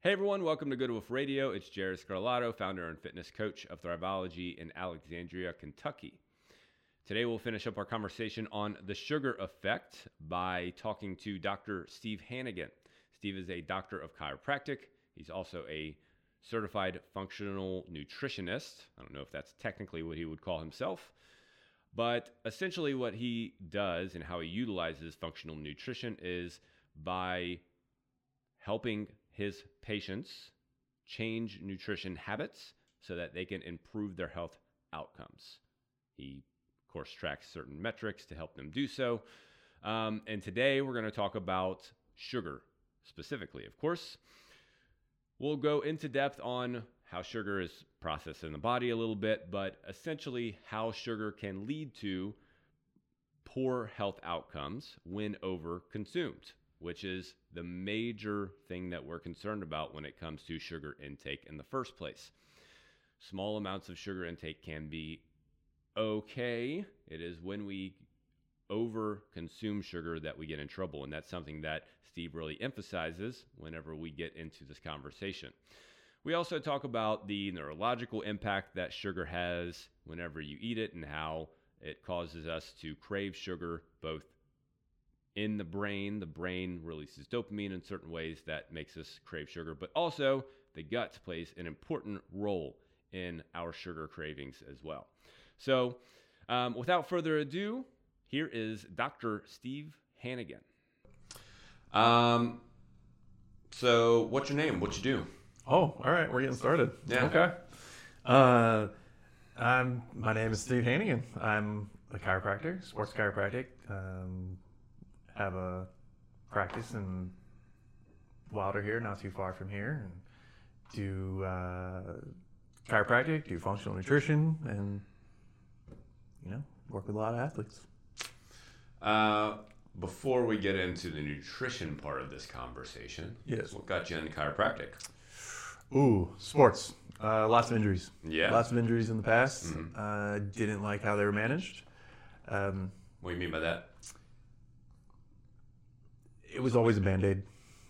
Hey everyone, welcome to Good Wolf Radio. It's Jared Scarlato, founder and fitness coach of Thriveology in Alexandria, Kentucky. Today we'll finish up our conversation on the sugar effect by talking to Dr. Steve Hannegan. Steve is a doctor of chiropractic. He's also a certified functional nutritionist. I don't know if that's technically what he would call himself, but essentially what he does and how he utilizes functional nutrition is by helping his patients change nutrition habits so that they can improve their health outcomes. He, of course, tracks certain metrics to help them do so. Um, and today we're going to talk about sugar specifically. Of course, we'll go into depth on how sugar is processed in the body a little bit, but essentially how sugar can lead to poor health outcomes when over consumed which is the major thing that we're concerned about when it comes to sugar intake in the first place. Small amounts of sugar intake can be okay. It is when we over consume sugar that we get in trouble. And that's something that Steve really emphasizes whenever we get into this conversation. We also talk about the neurological impact that sugar has whenever you eat it and how it causes us to crave sugar both in the brain. The brain releases dopamine in certain ways that makes us crave sugar, but also the gut plays an important role in our sugar cravings as well. So, um, without further ado, here is Dr. Steve Hannegan. Um, so what's your name? What you do? Oh, all right, we're getting started. Yeah. Okay. Uh, I'm. My name is Steve Hannegan. I'm a chiropractor, sports chiropractic. Um, have a practice in Wilder here, not too far from here, and do uh, chiropractic, do functional nutrition, and you know, work with a lot of athletes. Uh, before we get into the nutrition part of this conversation, Yes. what got you into chiropractic? Ooh, sports. Uh, lots of injuries. Yeah. Lots of injuries in the past. Uh, didn't like how they were managed. Um, What do you mean by that? It was always a band aid,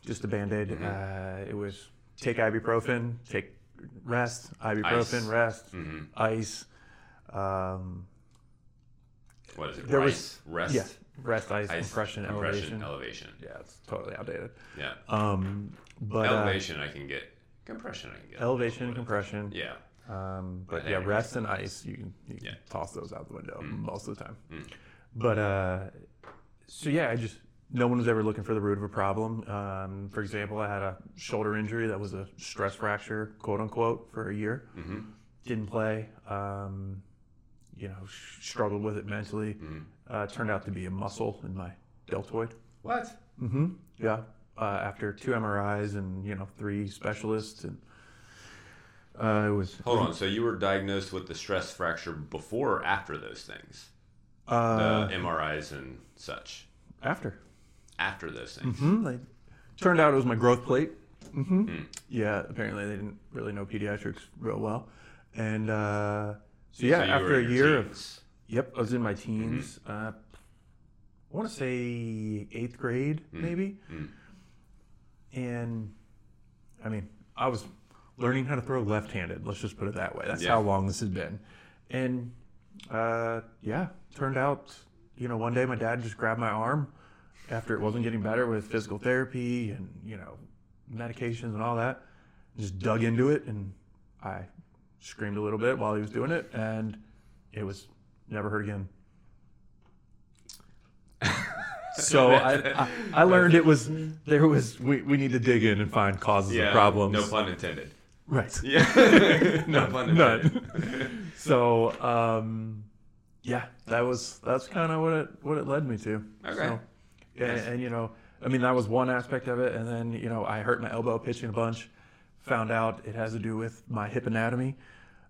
just a band aid. Uh, it was take ibuprofen, take rest, ibuprofen, Ice. rest, Mhm. ice. Um, What is it? There was- rest, yeah, rest, ice, ice, compression, compression, elevation. elevation. yeah, it's totally outdated. Yeah. Um, but uh, elevation, I can get. Compression, I can get. elevation, compression. Yeah. Um, but But yeah, rest and ice, you can, you can Yeah. toss those out the window Mm. most of the time. Mm. But uh, so yeah, I just no one was ever looking for the root of a problem. Um, for example, I had a shoulder injury that was a stress fracture, quote unquote, for a year. hmm Didn't play. Um, you know, struggled with it mentally. hmm Uh, turned out to be a muscle in my deltoid. What? Mm-hmm. Yeah. Uh, after two MRIs and you know three specialists and uh, it was Hold on. So you were diagnosed with the stress fracture before or after those things? Uh, the MRIs and such. after. After those things. hmm They turned out it was my growth plate. hmm Mm. Yeah, apparently they didn't really know pediatrics real well, and uh, so yeah, So after a year of yep, I was in my teens. Uh, I want to say eighth grade, Mm. maybe, Mm. and I mean, I was learning how to throw left-handed. Let's just put it that way. That's Yeah. how long this has been, and uh, yeah, turned out, you know, one day my dad just grabbed my arm after it wasn't getting better with physical therapy and you know medications and all that just dug into it and i screamed a little bit while he was doing it and it was never hurt again so I, I, I learned it was there was we, we need to dig in and find causes Yeah. of problems No pun intended. right Yeah. no pun none. intended. so um yeah that was that's kind of what it what it led me to Okay. So, yeah, Nice. and you know, I mean that was one aspect of it, and then you know I hurt my elbow pitching a bunch. Found out it has to do with my hip anatomy.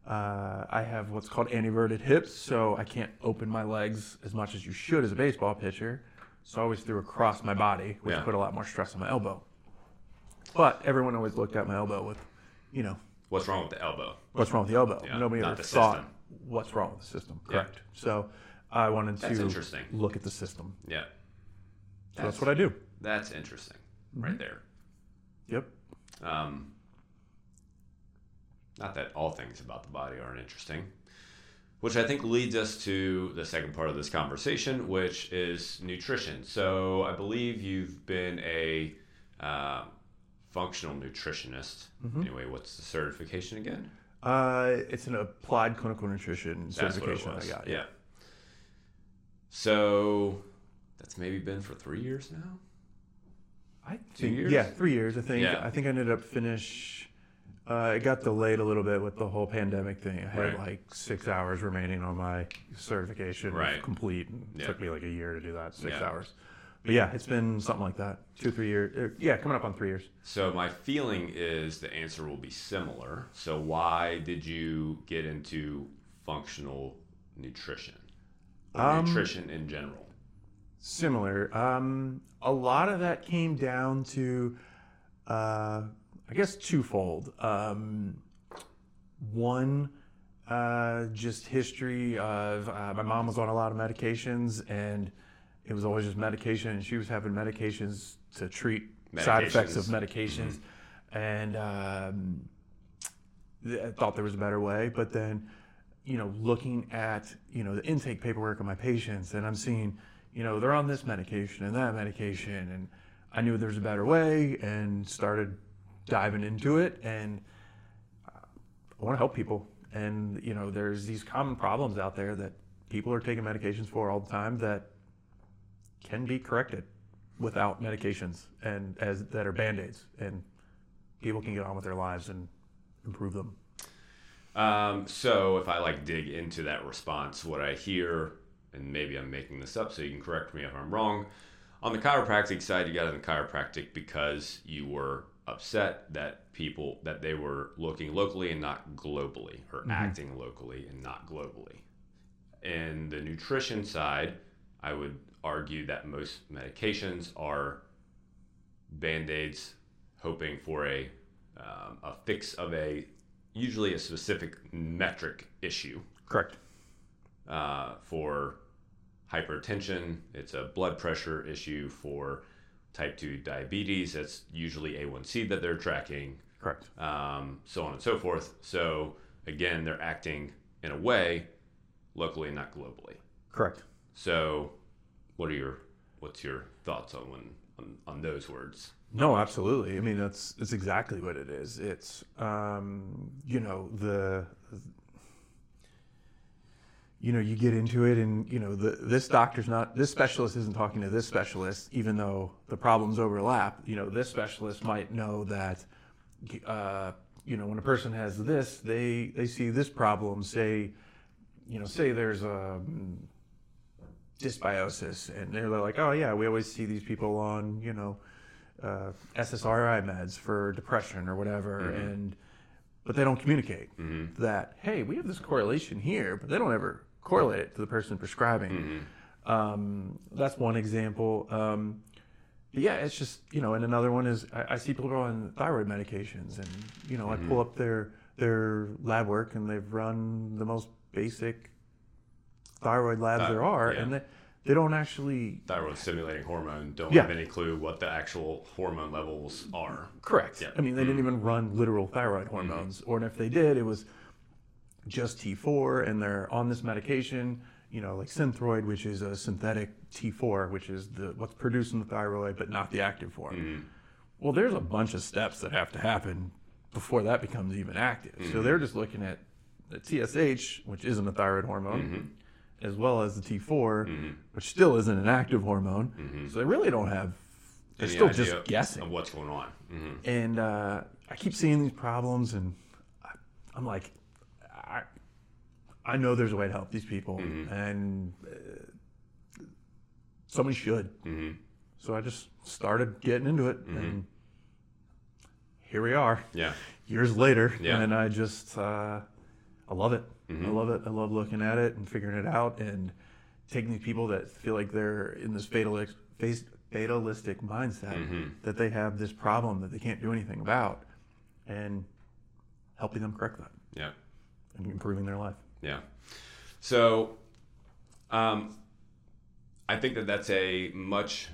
Uh, I have what's called anteverted hips, so I can't open my legs as much as you should as a baseball pitcher. So I always threw across my body, which Yeah. put a lot more stress on my elbow. But everyone always looked at my elbow with, you know, What's wrong with the elbow? what's wrong with the elbow. Yeah, Nobody ever thought system. what's wrong with the system. Yeah. Correct. So I wanted That's to interesting. look at the system. Yeah. So that's what I do. That's interesting. Right there. Yep. Um, not that all things about the body aren't interesting, which I think leads us to the second part of this conversation, which is nutrition. So I believe you've been a uh, functional nutritionist. Mhm. Anyway, what's the certification again? Uh, it's an applied clinical nutrition That's certification. I got. Yeah. So that's maybe been for three years now. I Two years? Yeah, three years. I think. Yeah. I think I ended up finish. Uh, it got delayed a little bit with the whole pandemic thing. I had Right. like six hours remaining on my certification Right. complete. And it Yeah. took me like a year to do that, six Yeah. hours. But yeah, it's been something like that. Two, three years. uh, Yeah, coming up on three years. So my feeling is the answer will be similar. So why did you get into functional nutrition? Um, nutrition in general. Similar. Um, a lot of that came down to, uh, I guess, twofold. Um, one, uh, just history of uh, my mom was on a lot of medications, and it was always just medication, and she was having medications to treat side effects of medications, and um, I thought there was a better way, but then you know, looking at, you know, the intake paperwork of my patients and I'm seeing, you know, they're on this medication and that medication and I knew there was a better way and started diving into it and I want to help people. And, you know, there's these common problems out there that people are taking medications for all the time that can be corrected without medications and as that are band-aids and people can get on with their lives and improve them. Um, so if I like dig into that response, what I hear, and maybe I'm making this up, so you can correct me if I'm wrong. On the chiropractic side, you got into chiropractic because you were upset that people that they were looking locally and not globally, or acting locally and not globally. And the nutrition side, I would argue that most medications are band aids, hoping for a um, a fix of a usually a specific metric issue Correct. Uh, for hypertension. It's a blood pressure issue for type 2 diabetes. That's usually A1C that they're tracking, Correct. um, so on and so forth. So, again, they're acting in a way locally and not globally. Correct. So, what are your what's your thoughts on when on, on those words? No, absolutely. I mean, that's that's exactly what it is. It's um, you know the you know you get into it, and you know the this doctor's not this specialist isn't talking to this specialist, even though the problems overlap. You know, this specialist might know that uh, you know when a person has this, they they see this problem. Say, you know, say there's a dysbiosis, and they're like, oh yeah, we always see these people on you know uh, SSRI meds for depression or whatever, and but they don't communicate that hey, we have this correlation here, but they don't ever correlate it to the person prescribing. Um, that's one example. Um, but yeah, it's just you know, and another one is I, I see people on thyroid medications, and you know, I pull up their their lab work, and they've run the most basic thyroid labs Thy- there are, yeah. and they, they don't actually Thyroid stimulating hormone don't Yeah. have any clue what the actual hormone levels are. Correct. Yeah. Mm-hmm. I mean, they didn't even run literal thyroid hormones, or if they did, it was just T4, and they're on this medication, you know, like Synthroid, which is a synthetic T4, which is the what's produced in the thyroid, but not the active form. Mm-hmm. Well, there's a bunch of steps that have to happen before that becomes even active. Mm-hmm. So they're just looking at the TSH, which isn't a thyroid hormone. Mm-hmm. As well as the T4, which still isn't an active hormone, so they really don't have. They're Any still just guessing of what's going on. hmm and uh, I keep seeing these problems, and I, I'm like, I know there's a way to help these people, and uh, someone should. hmm So I just started getting into it, and here we are, Yeah. years later, Yeah. and I just, uh, I love it. I love it. I love looking at it and figuring it out, and taking these people that feel like they're in this fatalistic, fatalistic mindset that they have this problem that they can't do anything about, and helping them correct that Yeah. and improving their life. Yeah. So, um, I think that that's a much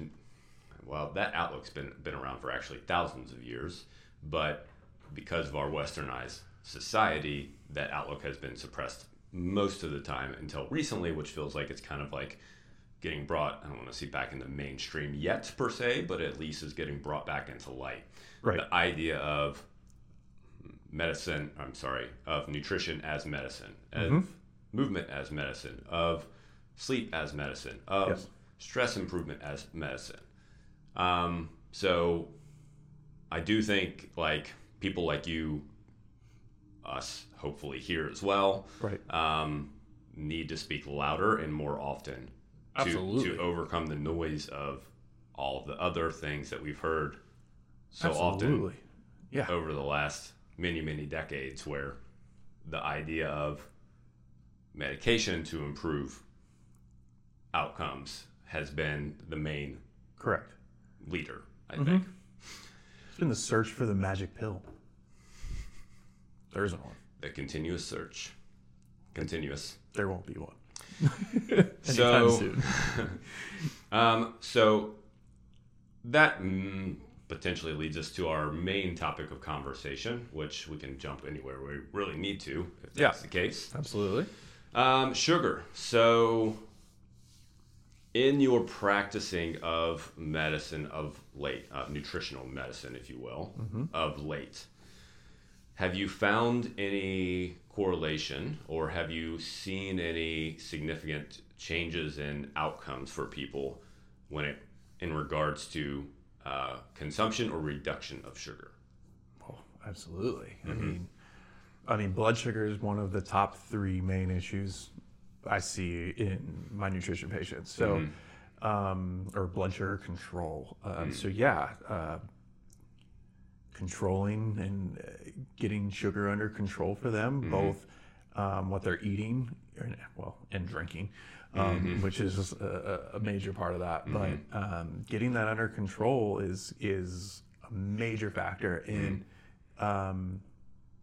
well that outlook's been been around for actually thousands of years, but because of our westernized society, that outlook has been suppressed most of the time until recently, which feels like it's kind of like getting brought, I don't want to see back in the mainstream yet per se, but at least is getting brought back into light. Right. The idea of medicine, I'm sorry, of nutrition as medicine, of Mhm. movement as medicine, of sleep as medicine, of Yes. stress improvement as medicine. Um, so I do think like people like you, us, hopefully here as well, Right. um, need to speak louder and more often to, Absolutely. to overcome the noise of all of the other things that we've heard so often Yeah. over the last many, many decades where the idea of medication to improve outcomes has been the main Correct. leader, I Mhm. think. It's been the search for the magic pill. There isn't one. The continuous search. Continuous. There won't be one. So- Anytime soon. Um, so that mm, potentially leads us to our main topic of conversation, which we can jump anywhere we really need to, if that's Yeah. the case. Absolutely. Um, sugar. So, in your practicing of medicine of late, uh, nutritional medicine, if you will, of late, have you found any correlation or have you seen any significant changes in outcomes for people when it in regards to uh, consumption or reduction of sugar? Oh, absolutely. I mean, I mean, blood sugar is one of the top three main issues I see in my nutrition patients. So, um, or blood sugar control. Um, So yeah, uh, controlling and uh, getting sugar under control for them, both um, what they're eating, well, and drinking. Um, Which is a, a major part of that, but um, getting that under control is is a major factor in um,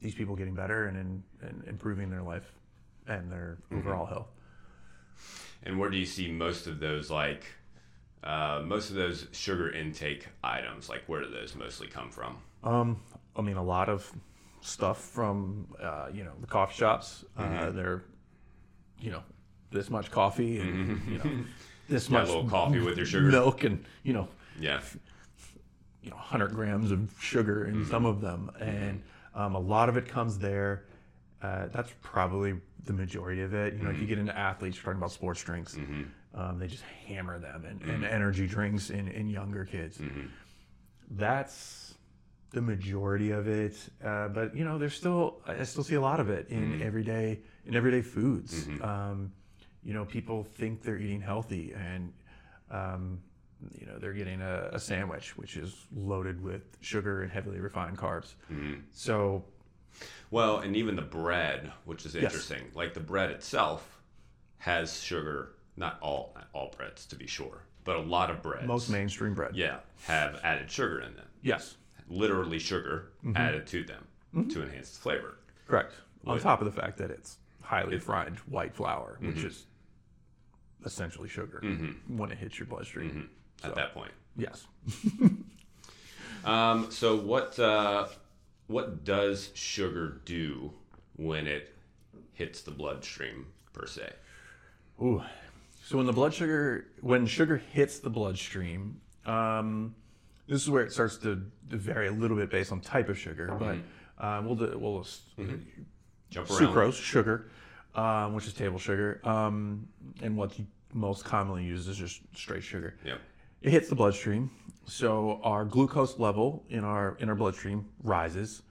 these people getting better and, in, and improving their life and their overall health. And where do you see most of those like uh, most of those sugar intake items? Like where do those mostly come from? Um, I mean, a lot of stuff from uh, you know the coffee shops. Uh, they're you know this much coffee and you know this Yeah, much little coffee with your sugar. milk and you know Yeah. you know 100 grams of sugar in some of them. And um, a lot of it comes there. Uh, that's probably the majority of it. You know if you get into athletes you're talking about sports drinks. Um, they just hammer them and, and energy drinks in, in younger kids. That's the majority of it uh, but you know there's still i still see a lot of it in everyday in everyday foods um, you know people think they're eating healthy and um, you know they're getting a, a sandwich which is loaded with sugar and heavily refined carbs so Well, and even the bread, which is interesting. Like the bread itself has sugar. Not all not all breads, to be sure, but a lot of breads. most mainstream bread yeah, have added sugar in them. yes Literally sugar added to them to enhance the flavor. correct on top of the fact that it's highly fried white flour which is essentially sugar when it hits your bloodstream At that point. yes Um, so what uh, what does sugar do when it hits the bloodstream per se? Ooh. So when the blood sugar, when sugar hits the bloodstream, um, this is where it starts to, vary a little bit based on type of sugar. But um, we'll do, we'll Jump around. sucrose, sugar, um, which is table sugar, um, and what's most commonly used is just straight sugar. Yep. It hits the bloodstream, so our glucose level in our in our bloodstream rises.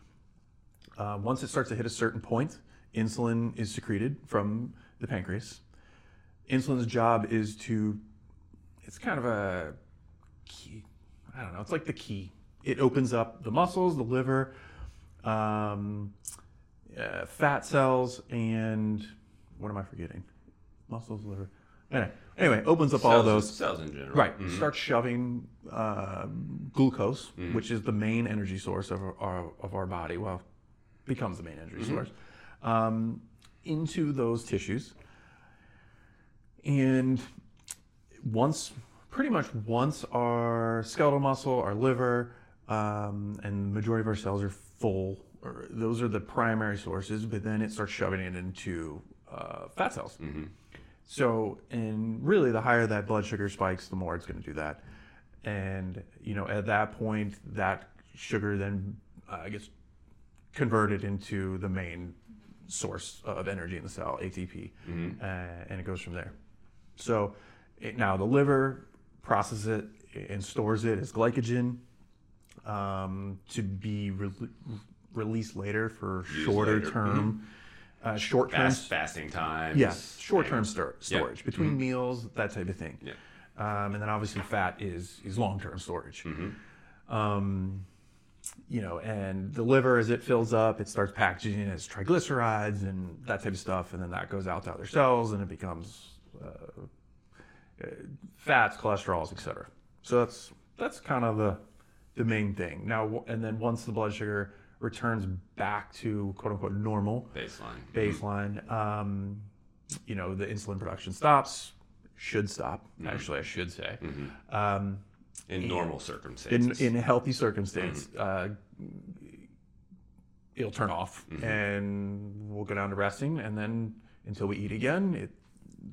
Uh, once it starts to hit a certain point, insulin is secreted from the pancreas. Insulin's job is to, it's kind of a key. I don't know. It's like the key. It opens up the muscles, the liver, um, uh, fat cells, and what am I forgetting? Muscles, liver. Anyway, anyway, opens up all those. cells in general. Right. Start shoving uh, glucose, Mm-hmm. which is the main energy source of our, of our body. Well, becomes the main energy Mm-hmm. source um, into those tissues. And once, pretty much once our skeletal muscle, our liver, um, and the majority of our cells are full. Or those are the primary sources, but then it starts shoving it into uh, fat cells. So, and really, the higher that blood sugar spikes, the more it's going to do that. And you know, at that point, that sugar then uh, gets converted into the main source of energy in the cell, ATP, uh, and it goes from there. So it, now the liver processes it and stores it as glycogen um, to be re- released later for Used shorter later. term, uh, short term, Fast fasting times. yeah, short term and- stor- Yeah. storage between meals, that type of thing. Yeah. Um, and then obviously fat is is long term storage. Um, you know, and the liver as it fills up, it starts packaging it as triglycerides and that type of stuff, and then that goes out to other cells and it becomes uh, fats, cholesterols, etc. So that's that's kind of the the main thing. Now, and then once the blood sugar returns back to quote unquote normal, Baseline. baseline. Um, you know, the insulin production stops, should stop. Actually, I should say. Um, In normal circumstances. in a healthy circumstance, uh, it'll turn off, and we'll go down to resting, and then until we eat again, it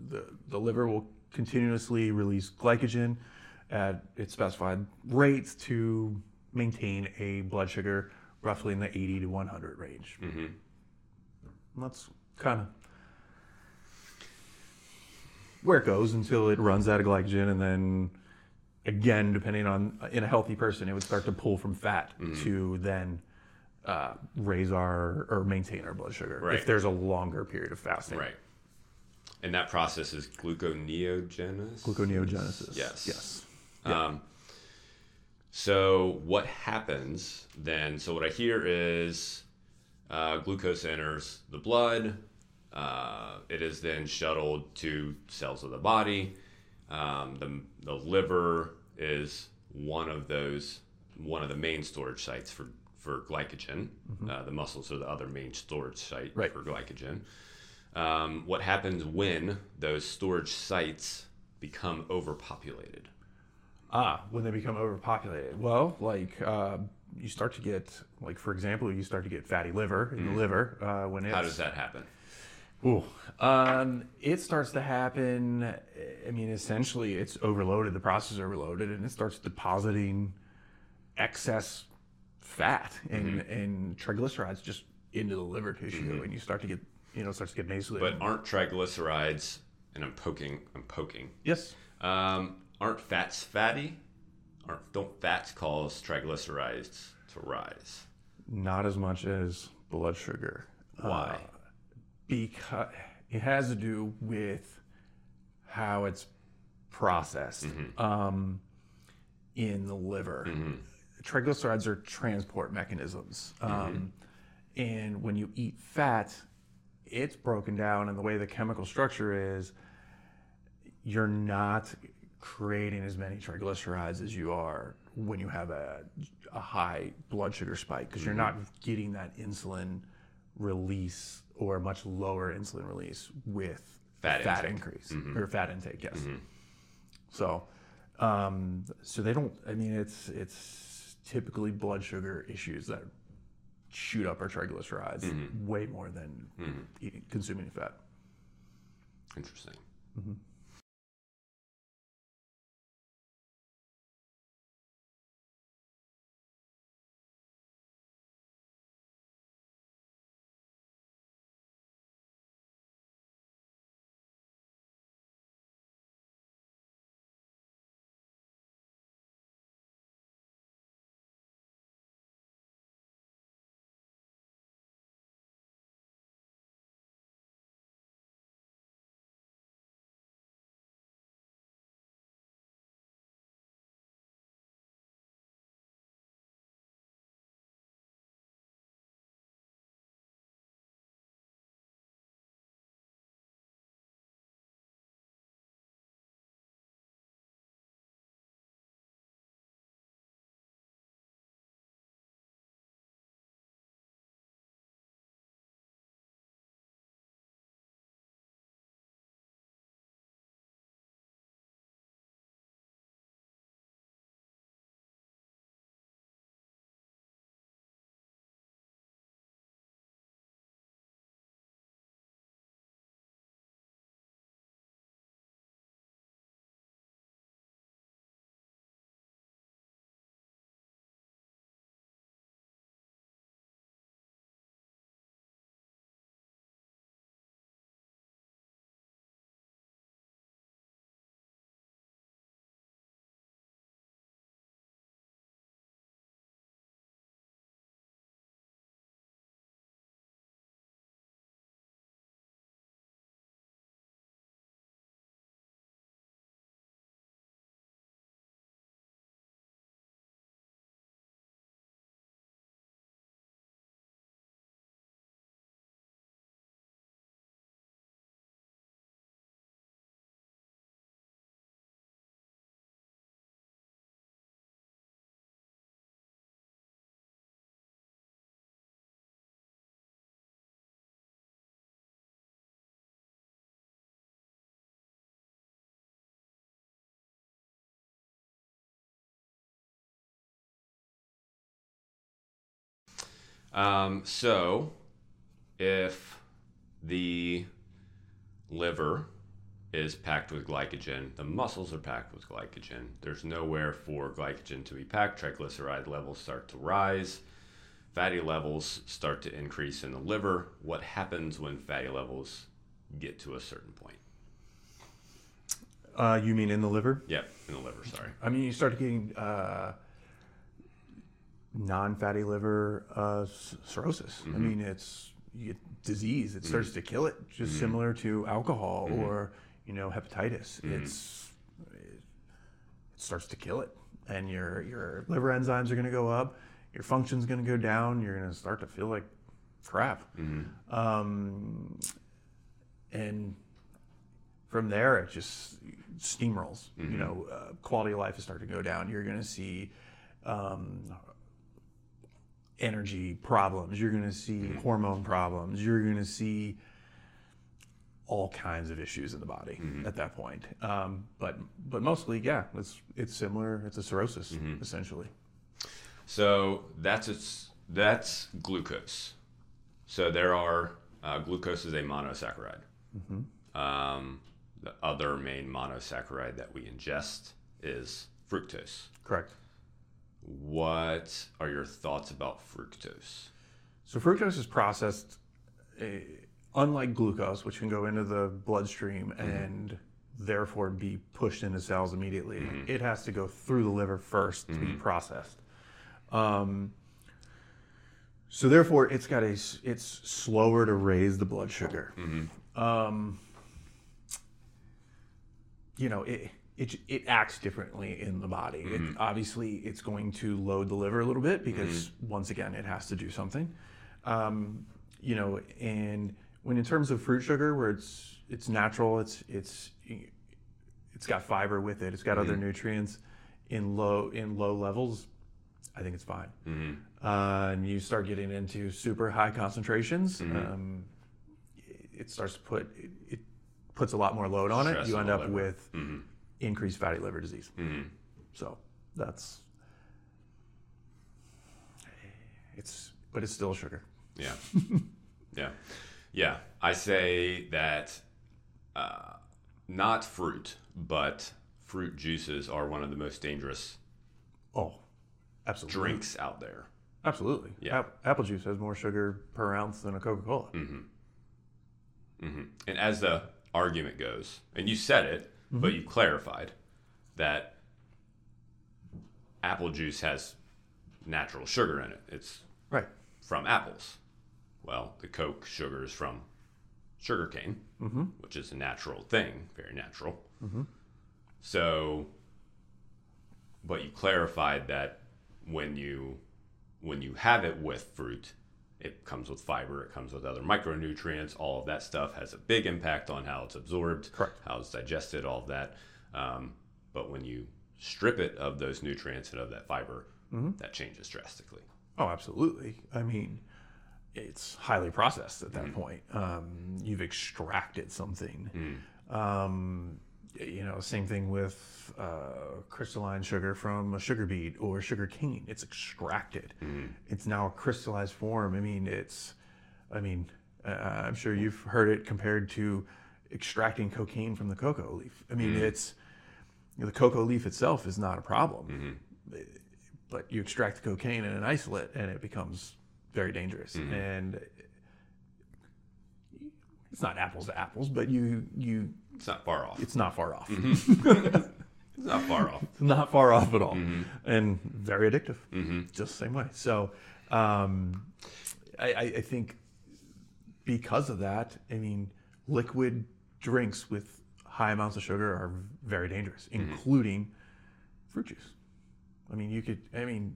the the liver will continuously release glycogen at its specified rates to maintain a blood sugar roughly in the 80 to 100 range. Mhm. And that's kind of where it goes until it runs out of glycogen, and then again, depending on in a healthy person, it would start to pull from fat to then uh, raise our or maintain our blood sugar Right. if there's a longer period of fasting. Right. And that process is gluconeogenesis. Gluconeogenesis. Yes. Yes. Um, so what happens then? So what I hear is uh, glucose enters the blood. Uh, it is then shuttled to cells of the body. Um, the, the liver is one of those, one of the main storage sites for, for glycogen. Uh, the muscles are the other main storage site Right. for glycogen. Um, what happens when those storage sites become overpopulated? Ah, when they become overpopulated. Well, like uh, you start to get, like for example, you start to get fatty liver in the liver uh, when it's. How does that happen? Ooh. Um, it starts to happen. I mean, essentially, it's overloaded. The process is overloaded, and it starts depositing excess fat and and triglycerides just into the liver tissue, and you start to get, you know, it starts to get nasally. But aren't triglycerides, and I'm poking, I'm poking, yes, um, aren't fats fatty? Aren't, don't fats cause triglycerides to rise? not as much as blood sugar. Why? Uh, because it has to do with how it's processed um, in the liver. Triglycerides are transport mechanisms. Um, And when you eat fat, it's broken down, and the way the chemical structure is, you're not creating as many triglycerides as you are when you have a, a high blood sugar spike because you're mm-hmm. not getting that insulin release or much lower insulin release with Fat fat intake. increase mm-hmm. or fat intake yes. Mm-hmm. So um, so they don't i mean it's it's typically blood sugar issues that shoot up our triglycerides mm-hmm. way more than mm-hmm. eating, consuming fat. Interesting. Mm-hmm. Um, so, if the liver is packed with glycogen, the muscles are packed with glycogen. There's nowhere for glycogen to be packed. Triglyceride levels start to rise. Fatty levels start to increase in the liver. What happens when fatty levels get to a certain point? Uh, you mean in the liver? Yeah, in the liver, sorry. I mean, you start getting uh, non-fatty liver uh, cirrhosis. I mean, it's disease. It starts to kill it, just similar to alcohol or you know hepatitis. It's it starts to kill it, and your your liver enzymes are going to go up. Your function's going to go down. You're going to start to feel like crap. Um, and from there it just steamrolls you know uh, quality of life is starting to go down you're going to see um, energy problems. You're going to see hormone problems. You're going to see all kinds of issues in the body at that point. Um, but but mostly yeah it's it's similar. It's a cirrhosis essentially. So that's its that's glucose. So there are uh, glucose is a monosaccharide. Um, the other main monosaccharide that we ingest is fructose. correct What are your thoughts about fructose? So fructose is processed, uh, unlike glucose, which can go into the bloodstream and therefore be pushed into cells immediately. It has to go through the liver first to be processed. Um, so therefore, it's got a it's slower to raise the blood sugar. Um, you know it. It, it acts differently in the body. It, obviously, it's going to load the liver a little bit because once again, it has to do something um, you know, and when in terms of fruit sugar, where it's it's natural, it's it's it's got fiber with it, it's got other nutrients in low in low levels. I think it's fine. Uh, and you start getting into super high concentrations, um, it starts to put it, it puts a lot more load on Stress it. You end up liver. with increased fatty liver disease. So that's it's but it's still sugar. Yeah. yeah. Yeah. I say that uh, not fruit, but fruit juices are one of the most dangerous Oh, absolutely. drinks out there. Absolutely. Yeah. Ap- apple juice has more sugar per ounce than a Coca Cola. Mm-hmm. Mm-hmm. And as the argument goes, and you said it, but you clarified that apple juice has natural sugar in it. It's Right. from apples. Well, the Coke sugar is from sugarcane, mm-hmm. which is a natural thing, very natural. Mm-hmm. So, but you clarified that when you when you have it with fruit, it comes with fiber, it comes with other micronutrients. All of that stuff has a big impact on how it's absorbed, Correct. how it's digested, all of that. Um, but when you strip it of those nutrients and of that fiber, that changes drastically. Oh, absolutely. I mean, it's highly processed at that point. Um, you've extracted something. Um, you know, same thing with uh, crystalline sugar from a sugar beet or sugar cane. It's extracted. It's now a crystallized form. I mean, it's, I mean, uh, I'm sure you've heard it compared to extracting cocaine from the cocoa leaf. I mean, it's you know, the cocoa leaf itself is not a problem but you extract the cocaine in an isolate and it becomes very dangerous and it's not apples to apples but you you It's not far off. it's not far off. Mm-hmm. It's not far off. It's not far off at all. Mm-hmm. And very addictive. Mm-hmm. Just the same way. So um, I, I, I think because of that i mean liquid drinks with high amounts of sugar are very dangerous including fruit juice. I mean, you could. I mean,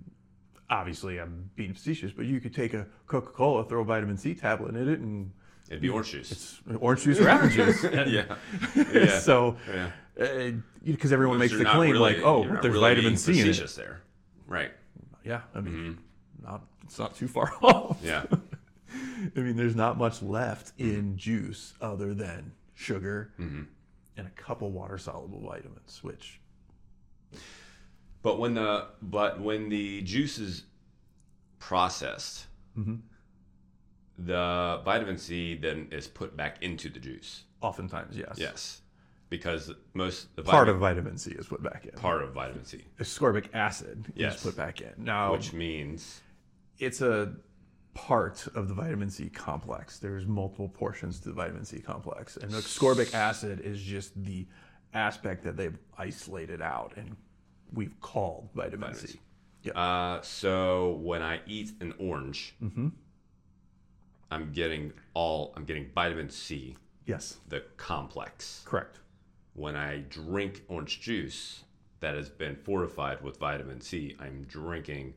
obviously, I'm being facetious, but you could take a Coca-Cola, throw a vitamin C tablet in it, and It'd be orange juice. it's orange juice or apple juice. Yeah. Yeah. so, Yeah. because everyone makes the claim really- like, "Oh, there's really vitamin C in it." there. Right. Yeah, I mean, Mm-hmm. not it's not too far off. Yeah. I mean, there's not much left in juice other than sugar Mm-hmm. and a couple water soluble vitamins, which But when the but when the juice is processed, the vitamin C then is put back into the juice. Oftentimes, yes. Yes, because most the Part vitamin- of vitamin C is put back in. part of vitamin C, Ascorbic acid Yes. is put back in. Now, which means it's a part of the vitamin C complex. There's multiple portions to the vitamin C complex, and ascorbic acid is just the aspect that they've isolated out and we've called vitamin, Vitamin C. C. Yeah. Uh, so when I eat an orange, Mm-hmm. I'm getting all I'm getting vitamin C, Yes, the complex. correct. When I drink orange juice that has been fortified with vitamin C, I'm drinking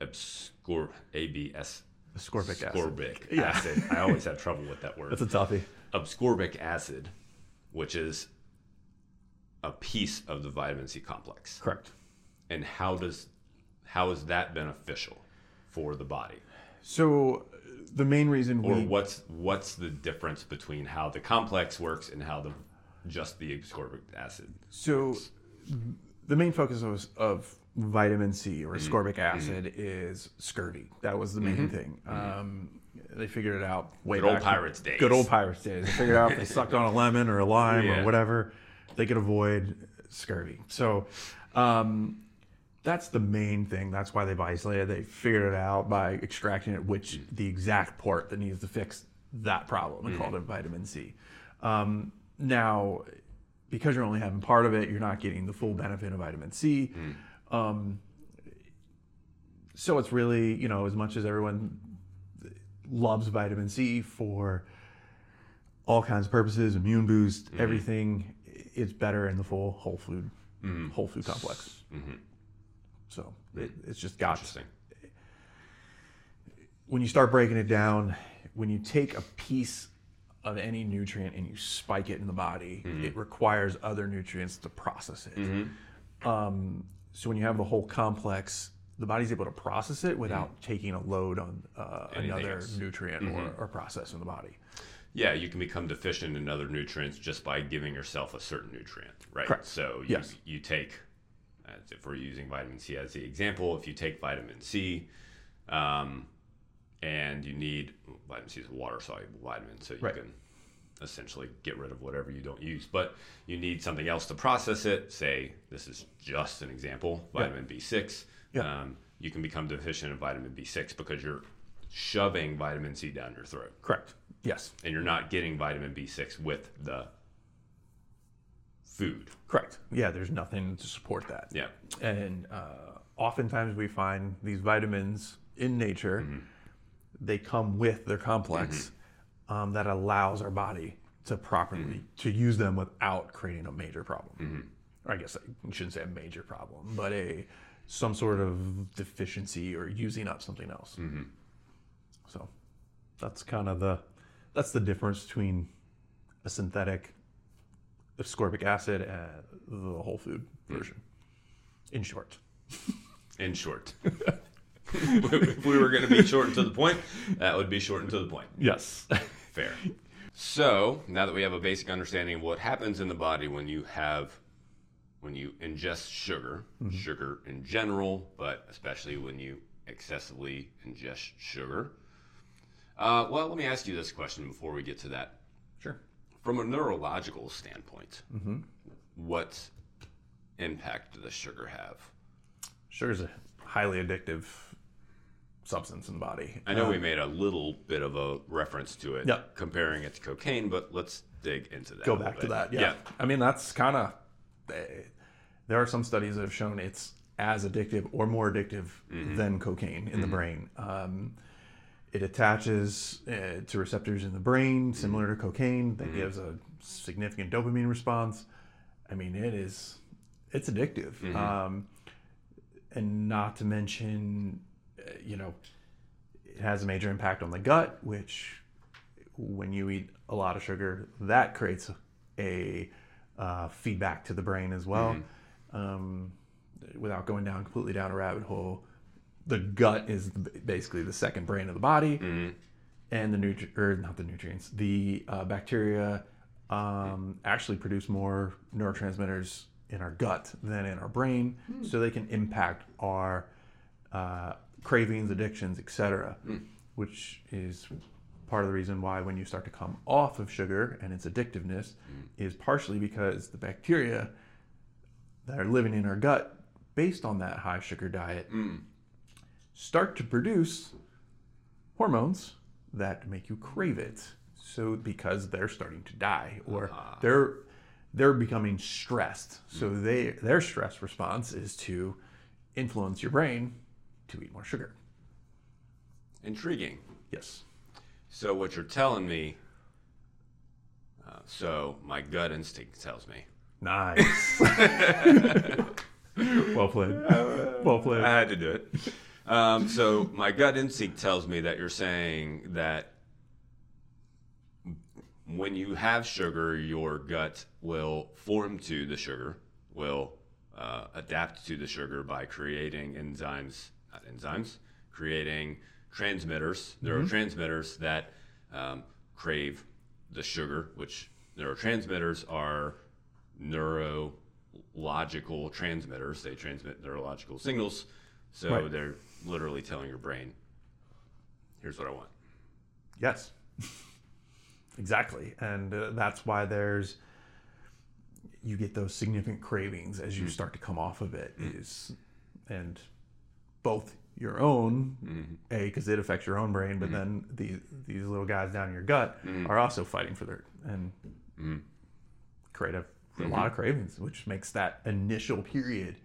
abscor ABS Ascorbic acid. ascorbic Yeah. acid. I always have trouble with that word. That's a toughie. Ascorbic acid, which is a piece of the vitamin C complex. Correct. And how does how is that beneficial for the body? So the main reason Or we what's what's the difference between how the complex works and how the just the ascorbic acid? So, the main focus of, of vitamin C Mm-hmm. or ascorbic acid is scurvy. That was the main thing. Um, they figured it out way Mm-hmm. Good old pirates days. Good old pirates days. They figured out if they sucked on a lemon or a lime Yeah. or whatever, they could avoid scurvy. So, um, that's the main thing. That's why they've isolated. They figured it out by extracting it, which Mm. the exact part that needs to fix that problem, and Mm. called it vitamin C. Um, now, because you're only having part of it, you're not getting the full benefit of vitamin C. Um, so it's really, you know, as much as everyone loves vitamin C for all kinds of purposes, immune boost, everything, it's better in the full whole food, whole food complex. So it, it's just got Interesting. when you start breaking it down, when you take a piece of any nutrient and you spike it in the body, it requires other nutrients to process it. Um, so when you have the whole complex, the body's able to process it without taking a load on uh, another else. nutrient or, or process in the body. Yeah, you can become deficient in other nutrients just by giving yourself a certain nutrient, right? Correct. So you, Yes. you take, as if we're using vitamin C as the example, if you take vitamin C, um, and you need vitamin C is a water soluble vitamin, so you Right. can essentially get rid of whatever you don't use. But you need something else to process it. Say this is just an example, vitamin B6. Yeah. Um, you can become deficient in vitamin B6 because you're shoving vitamin C down your throat Correct. Yes. and you're not getting vitamin B6 with the food. Correct. Yeah, there's nothing to support that. Yeah. And uh, oftentimes we find these vitamins in nature, mm-hmm. they come with their complex mm-hmm. um, that allows our body to properly mm-hmm. to use them without creating a major problem. Or I guess I shouldn't say a major problem, but a some sort of deficiency or using up something else. So that's kind of the that's the difference between a synthetic ascorbic acid and the whole food version. In short. In short, if we were going to be short and to the point, that would be short and to the point. Yes. Fair. So now that we have a basic understanding of what happens in the body when you have when you ingest sugar, sugar in general, but especially when you excessively ingest sugar. Uh, well, let me ask you this question before we get to that. sure. From a neurological standpoint, what impact does sugar have? Sugar is a highly addictive substance in the body. I know Um, we made a little bit of a reference to it, Yeah. comparing it to cocaine, but let's dig into that. go back to that. Yeah. I mean, that's kind of. There are some studies that have shown it's as addictive or more addictive than cocaine in the brain. Um, it attaches uh, to receptors in the brain, similar to cocaine, that gives a significant dopamine response. I mean, it is, it's addictive. Um, and not to mention, uh, you know, it has a major impact on the gut, which when you eat a lot of sugar, that creates a uh, feedback to the brain as well. Um, without going down completely down a rabbit hole, the gut is basically the second brain of the body, and the nutri- or not the nutrients, the uh, bacteria um, actually produce more neurotransmitters in our gut than in our brain, so they can impact our uh, cravings, addictions, etc., which is part of the reason why when you start to come off of sugar and its addictiveness is partially because the bacteria that are living in our gut based on that high sugar diet start to produce hormones that make you crave it so because they're starting to die or they're they're becoming stressed so they their stress response is to influence your brain to eat more sugar Intriguing. yes So what you're telling me? Uh, so my gut instinct tells me. nice well played well played I had to do it. Um, so my gut instinct tells me that you're saying that when you have sugar, your gut will form to the sugar, will uh, adapt to the sugar by creating enzymes, not enzymes, creating transmitters, neurotransmitters that um, crave the sugar, which neurotransmitters are neurological transmitters. They transmit neurological signals. So Right. they're literally telling your brain, here's what I want. Yes, exactly, and uh, that's why there's you get those significant cravings as you mm-hmm. start to come off of it. Mm-hmm. Is and both your own mm-hmm. a because it affects your own brain, but then these these little guys down in your gut are also fighting for their and create a, a lot of cravings, which makes that initial period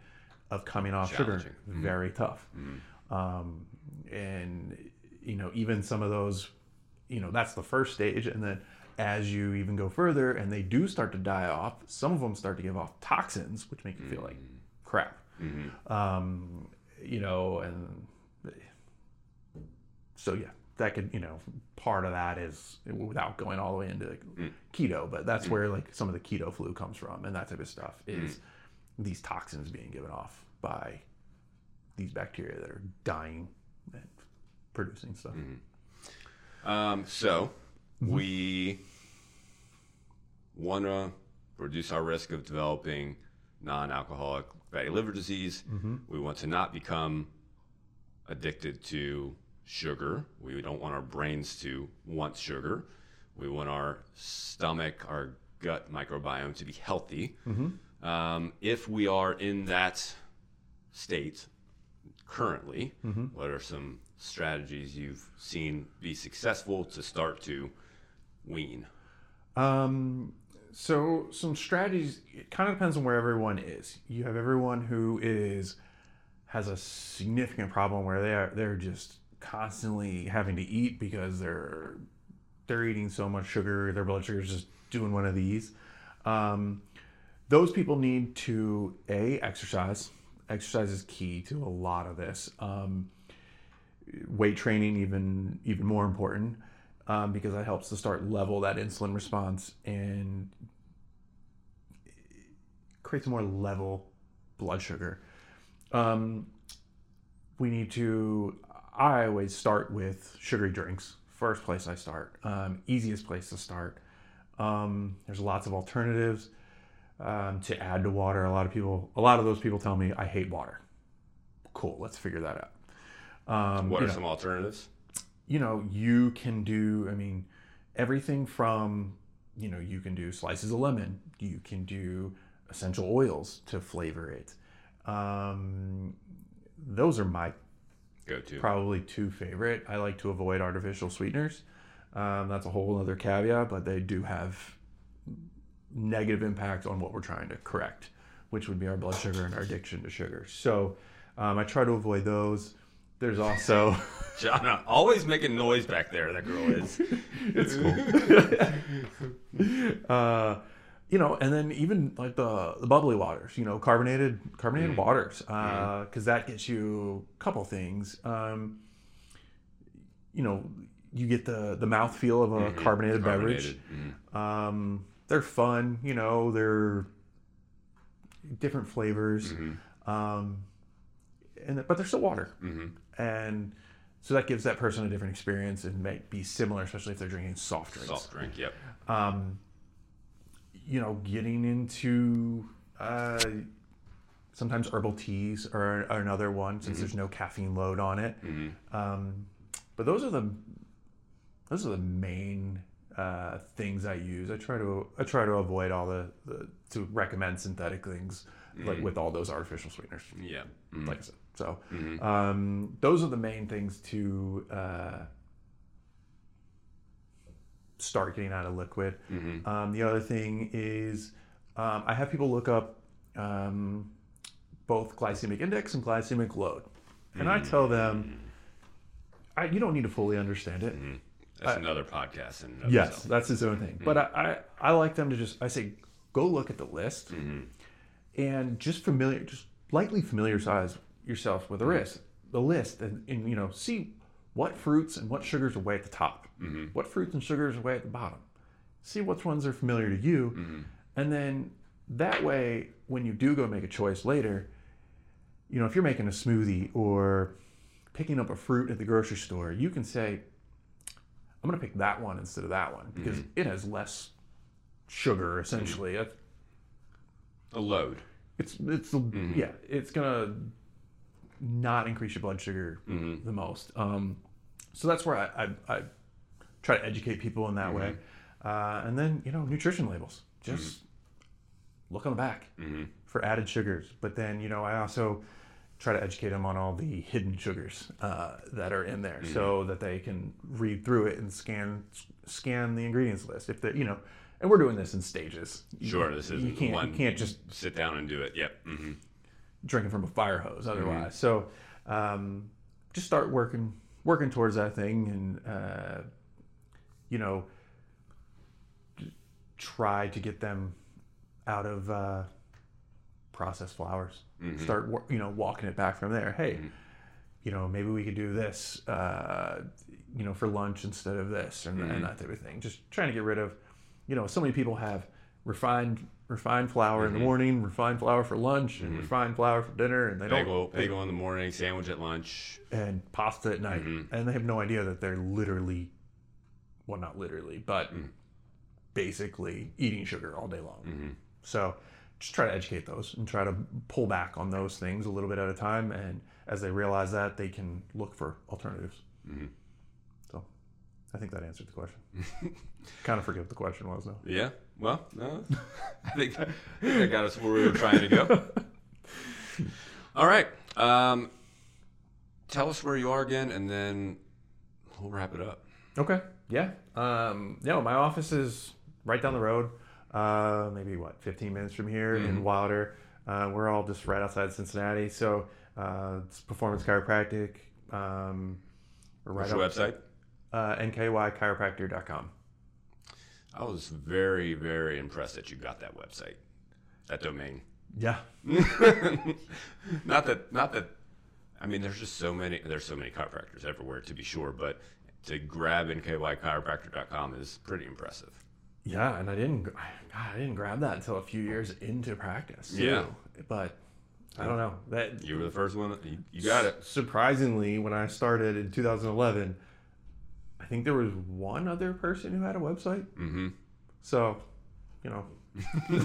of coming off sugar very tough. Um, and you know, even some of those, you know, that's the first stage, and then as you even go further, and they do start to die off, some of them start to give off toxins, which make you feel like mm-hmm. crap. Mm-hmm. Um, you know, and so yeah, that could you know part of that is without going all the way into mm. keto, but that's mm. where like some of the keto flu comes from, and that type of stuff is mm. these toxins being given off by these bacteria that are dying and producing stuff. Um, so we want to reduce our risk of developing non-alcoholic fatty liver disease. We want to not become addicted to sugar. We don't want our brains to want sugar. We want our stomach, our gut microbiome to be healthy. Um, if we are in that state currently, what are some strategies you've seen be successful to start to wean? Um, so some strategies. It kind of depends on where everyone is. You have everyone who is has a significant problem where they are they're just constantly having to eat because they're they're eating so much sugar. Their blood sugar is just doing one of these. Um, those people need to a exercise. Exercise is key to a lot of this. Um, weight training even even more important um, because that helps to start level that insulin response and creates a more level blood sugar. Um, we need to. I always start with sugary drinks. First place I start. Um, easiest place to start. Um, there's lots of alternatives um, to add to water. A lot of people, a lot of those people tell me I hate water. Cool, let's figure that out. Um, What are know, some alternatives? you know, you can do, I mean, everything from, you know, you can do slices of lemon, you can do essential oils to flavor it. Um, those are my Go to. probably two favorite. I like to avoid artificial sweeteners. Um, that's a whole other caveat, but they do have negative impact on what we're trying to correct, which would be our blood sugar and our addiction to sugar. So um, I try to avoid those. There's also Jana, always making noise back there. That girl is. it's cool. uh, you know, and then even like the, the bubbly waters, you know, carbonated carbonated waters, because that gets you a couple things. Um, you know, you get the the mouth feel of a carbonated, beverage. Carbonated. Mhm. Um, they're fun, you know, they're different flavors, um, and but they're still water, Mhm. and so that gives that person a different experience and may be similar, especially if they're drinking soft drinks. Soft drink. Yep. Um, you know, getting into uh, sometimes herbal teas are, are another one since there's no caffeine load on it. Mm-hmm. Um, but those are the those are the main uh, things I use. I try to I try to avoid all the, the to recommend synthetic things like with all those artificial sweeteners. Yeah. Mm-hmm. Like I said, so um, those are the main things to uh, start getting out of liquid. Mm-hmm. Um, the other thing is um, I have people look up um, both glycemic index and glycemic load, and I tell them. I, you don't need to fully understand it. That's another podcast. And Yes, that's his own thing. But mm. I, I, I like them to just I say go look at the list mm-hmm. and just familiar just lightly familiarize yourself with the mm-hmm. list the list and, and you know see what fruits and what sugars are way at the top. Mm-hmm. What fruits and sugars are way at the bottom. See which ones are familiar to you. And then that way when you do go make a choice later you know if you're making a smoothie or picking up a fruit at the grocery store you can say i'm going to pick that one instead of that one because mm-hmm. it has less sugar essentially. Mm-hmm. That's- a load. it's it's mm-hmm. yeah it's gonna not increase your blood sugar the most. Um so that's where I, I, I try to educate people in that way. Uh, and then you know nutrition labels. Just look on the back for added sugars. But then you know i also try to educate them on all the hidden sugars uh, that are in there so that they can read through it and scan scan the ingredients list if they you know and we're doing this in stages You- Sure, this isn't can't one. you can't just sit down and do it. Yep. hmm drinking from a fire hose Mm-hmm. otherwise. So um, just start working working towards that thing, and uh, you know, try to get them out of uh, processed flours. Mm-hmm. Start you know walking it back from there. Hey. You know, maybe we could do this, uh, you know, for lunch instead of this, and, Mm-hmm. and that type of thing. Just trying to get rid of, you know, so many people have refined refined flour Mm-hmm. in the morning, refined flour for lunch, and refined flour for dinner, and they don't Bagel, bagel in the morning, sandwich at lunch. and pasta at night, Mm-hmm. and they have no idea that they're literally, well, not literally, but Mm. basically eating sugar all day long. Mm-hmm. So just try to educate those and try to pull back on those things a little bit at a time, and as they realize that, they can look for alternatives. Mm-hmm. So I think that answered the question. kind of forget what the question was though. Yeah. Well, no, I think I think that got us where we were trying to go. All right. Um, tell us where you are again, and then we'll wrap it up. Okay. Yeah. Um, no, my office is right down the road. Uh, maybe what, 15 minutes from here in Wilder. Uh, we're all just right outside Cincinnati. So uh, it's Performance Chiropractic. Um, right What's your website? Uh, nkychiropractor.com. I was very, very impressed that you got that website, that domain. Yeah. not that, not that. I mean, there's just so many. There's so many chiropractors everywhere, to be sure. But to grab nkychiropractor.com is pretty impressive. Yeah, and I didn't. God, I didn't grab that until a few years into practice. too. Yeah. but I don't know that. You were the first one. You, you got it. Surprisingly, when I started in 2011, I think there was one other person who had a website. Mm-hmm. So, you know,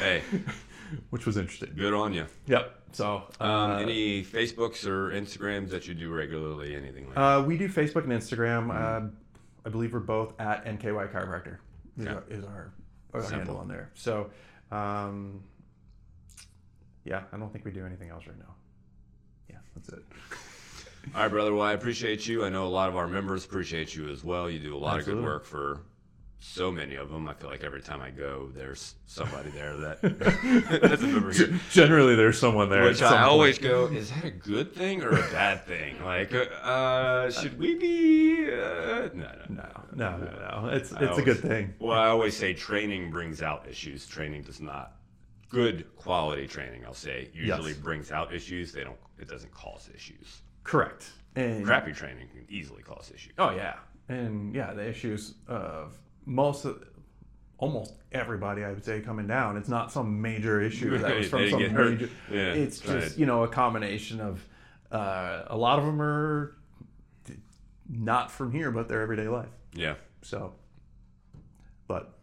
hey, which was interesting. good on you. Yep. So, Um, uh, any Facebooks or Instagrams that you do regularly? Anything like that? uh, we do Facebook and Instagram. Uh, I believe we're both at NKY Chiropractor. Is, Okay. our, is our, our handle on there. So, um, yeah, I don't think we do anything else right now. Yeah, that's it. All right, brother. Well, I appreciate you. I know a lot of our members appreciate you as well. You do a lot Absolutely. of good work for so many of them. I feel like every time I go, there's somebody there that that's a member here. Generally, there's someone there. Which I point. always go, is that a good thing or a bad thing? Like, uh, should we be? Uh, no, no, No, no, no, no. It's I it's a good thing. Well, I always say training brings out issues. Training does not. Good quality training, I'll say, usually Yes. brings out issues. They don't. It doesn't cause issues. Correct. And Crappy training can easily cause issues. Oh yeah, and yeah, the issues of most of almost everybody I would say coming down. It's not some major issue that was from some major. Yeah, it's right. just you know a combination of uh, a lot of them are not from here, but their everyday life. Yeah, So, but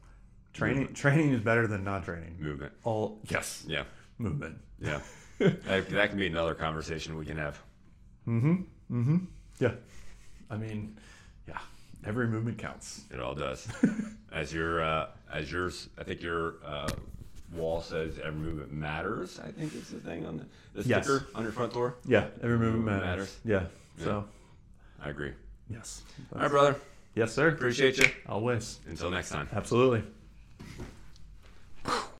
training training is better than not training. movement. All yes, Yeah. movement. Yeah. that, that can be another conversation we can have. Mm-hmm. Mm-hmm. Yeah. I mean. Every movement counts. It all does. as your uh, as yours, I think your uh, wall says every movement matters. I think is the thing on the, the Yes. sticker on your front door. Yeah. Every movement Movement matters. matters. Yeah. Yeah. So, I agree. yes. All right, brother. Yes, sir. Appreciate you. Always. Until next time. Absolutely.